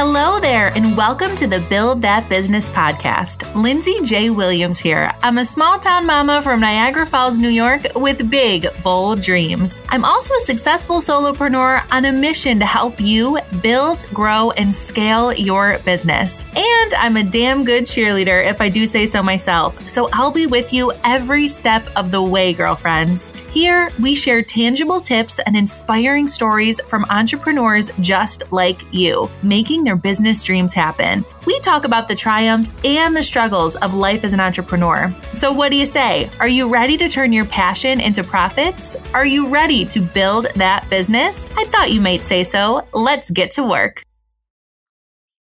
Hello there, and welcome to the Build That Business podcast. Lindsay J. Williams here. I'm a small town mama from Niagara Falls, New York, with big, bold dreams. I'm also a successful solopreneur on a mission to help you build, grow, and scale your business. And I'm a damn good cheerleader, if I do say so myself. So I'll be with you every step of the way, girlfriends. Here, we share tangible tips and inspiring stories from entrepreneurs just like you, making their business dreams happen. We talk about the triumphs and the struggles of life as an entrepreneur. So, what do you say? Are you ready to turn your passion into profits? Are you ready to build that business? I thought you might say so. Let's get to work.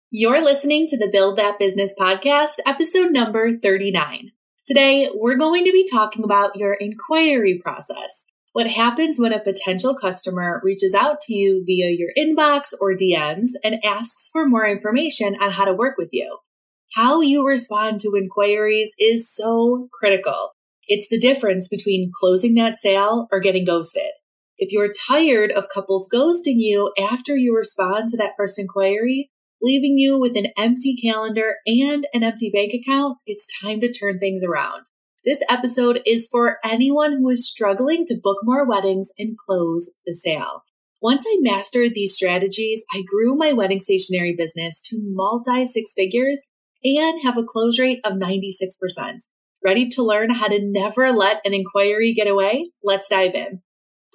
You're listening to the Build That Business podcast, episode number 39. Today, we're going to be talking about your inquiry process. What happens when a potential customer reaches out to you via your inbox or DMs and asks for more information on how to work with you? How you respond to inquiries is so critical. It's the difference between closing that sale or getting ghosted. If you're tired of couples ghosting you after you respond to that first inquiry, leaving you with an empty calendar and an empty bank account, it's time to turn things around. This episode is for anyone who is struggling to book more weddings and close the sale. Once I mastered these strategies, I grew my wedding stationery business to multi six figures and have a close rate of 96%. Ready to learn how to never let an inquiry get away? Let's dive in.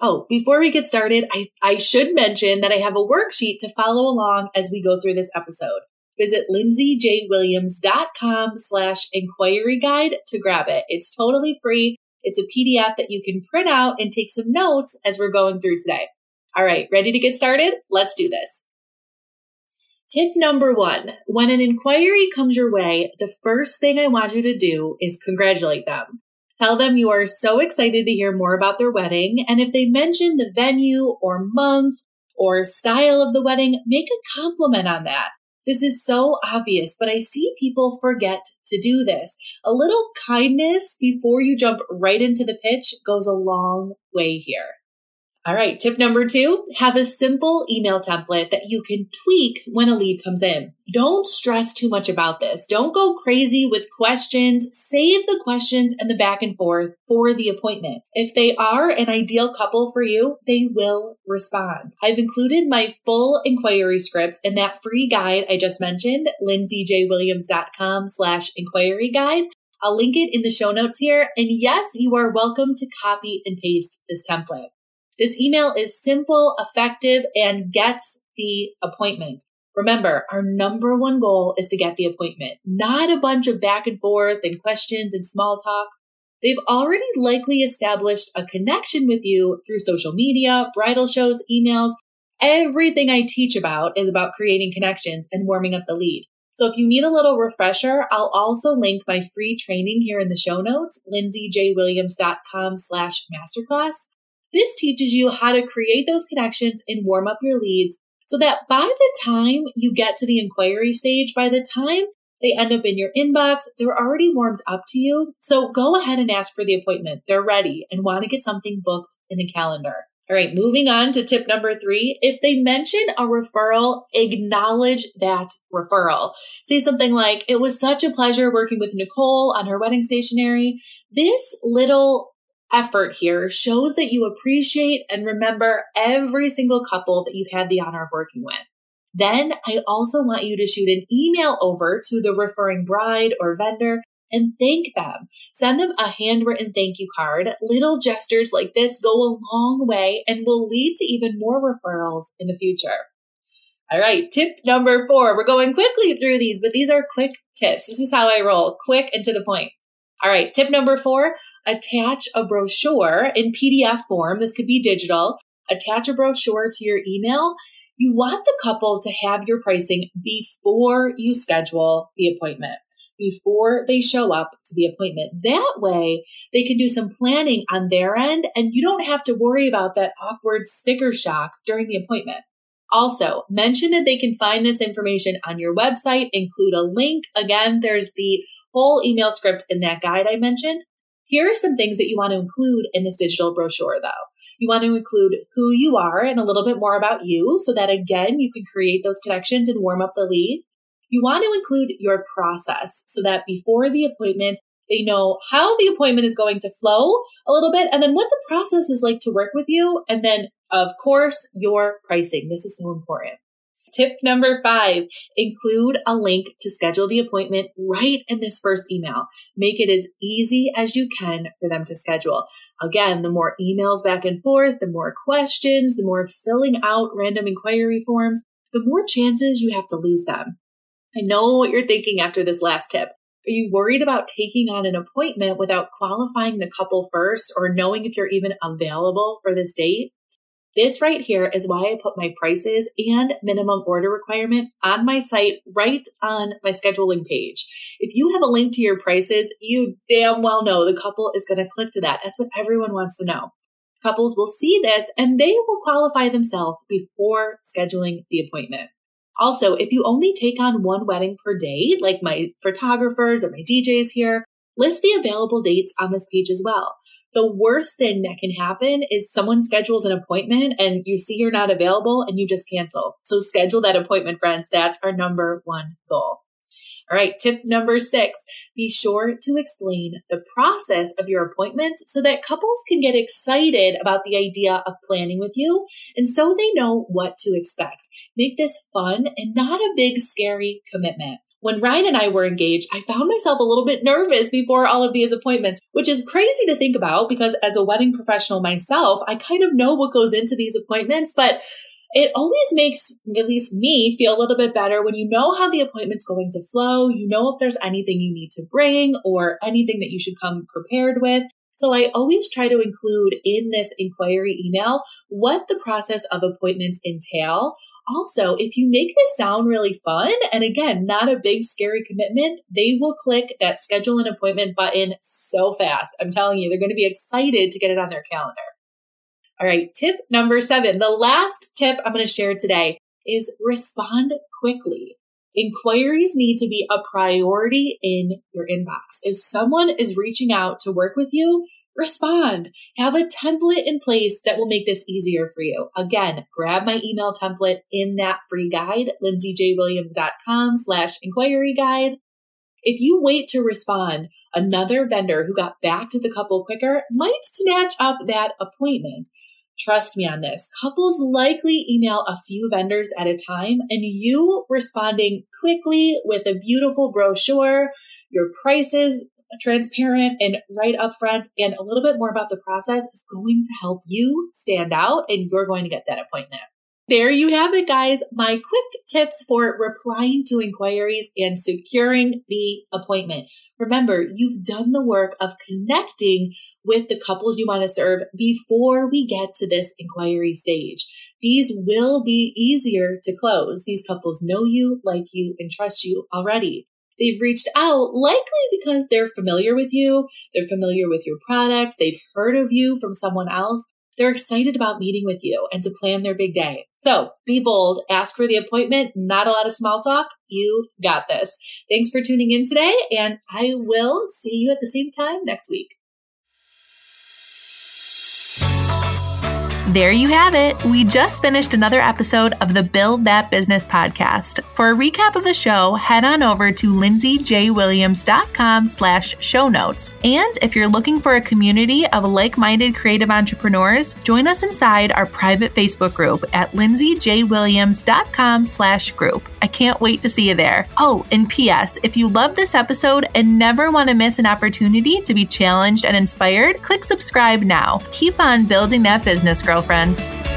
Oh, before we get started, I, I should mention that I have a worksheet to follow along as we go through this episode. Visit lindsayjwilliams.com slash inquiry guide to grab it. It's totally free. It's a PDF that you can print out and take some notes as we're going through today. All right, ready to get started? Let's do this. Tip number one when an inquiry comes your way, the first thing I want you to do is congratulate them. Tell them you are so excited to hear more about their wedding. And if they mention the venue or month or style of the wedding, make a compliment on that. This is so obvious, but I see people forget to do this. A little kindness before you jump right into the pitch goes a long way here. All right. Tip number two, have a simple email template that you can tweak when a lead comes in. Don't stress too much about this. Don't go crazy with questions. Save the questions and the back and forth for the appointment. If they are an ideal couple for you, they will respond. I've included my full inquiry script in that free guide I just mentioned, lindsayjwilliams.com slash inquiry guide. I'll link it in the show notes here. And yes, you are welcome to copy and paste this template. This email is simple, effective, and gets the appointment. Remember, our number one goal is to get the appointment, not a bunch of back and forth and questions and small talk. They've already likely established a connection with you through social media, bridal shows, emails. Everything I teach about is about creating connections and warming up the lead. So if you need a little refresher, I'll also link my free training here in the show notes, lindsayjwilliams.com slash masterclass. This teaches you how to create those connections and warm up your leads so that by the time you get to the inquiry stage, by the time they end up in your inbox, they're already warmed up to you. So go ahead and ask for the appointment. They're ready and want to get something booked in the calendar. All right, moving on to tip number three. If they mention a referral, acknowledge that referral. Say something like, it was such a pleasure working with Nicole on her wedding stationery. This little effort here shows that you appreciate and remember every single couple that you've had the honor of working with. Then I also want you to shoot an email over to the referring bride or vendor and thank them. Send them a handwritten thank you card. Little gestures like this go a long way and will lead to even more referrals in the future. All right, tip number four. We're going quickly through these, but these are quick tips. This is how I roll quick and to the point. All right. Tip number four, attach a brochure in PDF form. This could be digital. Attach a brochure to your email. You want the couple to have your pricing before you schedule the appointment, before they show up to the appointment. That way they can do some planning on their end and you don't have to worry about that awkward sticker shock during the appointment. Also, mention that they can find this information on your website, include a link. Again, there's the whole email script in that guide I mentioned. Here are some things that you want to include in this digital brochure though. You want to include who you are and a little bit more about you so that again, you can create those connections and warm up the lead. You want to include your process so that before the appointment, they know how the appointment is going to flow a little bit and then what the process is like to work with you. And then, of course, your pricing. This is so important. Tip number five, include a link to schedule the appointment right in this first email. Make it as easy as you can for them to schedule. Again, the more emails back and forth, the more questions, the more filling out random inquiry forms, the more chances you have to lose them. I know what you're thinking after this last tip. Are you worried about taking on an appointment without qualifying the couple first or knowing if you're even available for this date? This right here is why I put my prices and minimum order requirement on my site right on my scheduling page. If you have a link to your prices, you damn well know the couple is going to click to that. That's what everyone wants to know. Couples will see this and they will qualify themselves before scheduling the appointment. Also, if you only take on one wedding per day, like my photographers or my DJs here, list the available dates on this page as well the worst thing that can happen is someone schedules an appointment and you see you're not available and you just cancel. So schedule that appointment, friends. That's our number one goal. All right. Tip number six, be sure to explain the process of your appointments so that couples can get excited about the idea of planning with you and so they know what to expect. Make this fun and not a big scary commitment when Ryan and I were engaged, I found myself a little bit nervous before all of these appointments, which is crazy to think about because as a wedding professional myself, I kind of know what goes into these appointments, but it always makes at least me feel a little bit better when you know how the appointment's going to flow. You know if there's anything you need to bring or anything that you should come prepared with. So I always try to include in this inquiry email what the process of appointments entail. Also, if you make this sound really fun, and again, not a big scary commitment, they will click that schedule an appointment button so fast. I'm telling you, they're going to be excited to get it on their calendar. All right. Tip number seven. The last tip I'm going to share today is respond quickly. Inquiries need to be a priority in your inbox. If someone is reaching out to work with you, respond. Have a template in place that will make this easier for you. Again, grab my email template in that free guide, lindsayjwilliams.com slash inquiry guide. If you wait to respond, another vendor who got back to the couple quicker might snatch up that appointment. Trust me on this. Couples likely email a few vendors at a time and you responding quickly with a beautiful brochure, your prices transparent and right up front and a little bit more about the process is going to help you stand out and you're going to get that appointment. There you have it, guys. My quick tips for replying to inquiries and securing the appointment. Remember, you've done the work of connecting with the couples you want to serve before we get to this inquiry stage. These will be easier to close. These couples know you, like you, and trust you already. They've reached out likely because they're familiar with you. They're familiar with your products. They've heard of you from someone else. They're excited about meeting with you and to plan their big day. So be bold, ask for the appointment, not a lot of small talk. You got this. Thanks for tuning in today, and I will see you at the same time next week. There you have it. We just finished another episode of the Build That Business podcast. For a recap of the show, head on over to lindsayjwilliams.com slash show notes. And if you're looking for a community of like-minded creative entrepreneurs, join us inside our private Facebook group at lindsayjwilliams.com slash group. I can't wait to see you there. Oh, and P.S. If you love this episode and never want to miss an opportunity to be challenged and inspired, click subscribe now. Keep on building that business, girlfriends.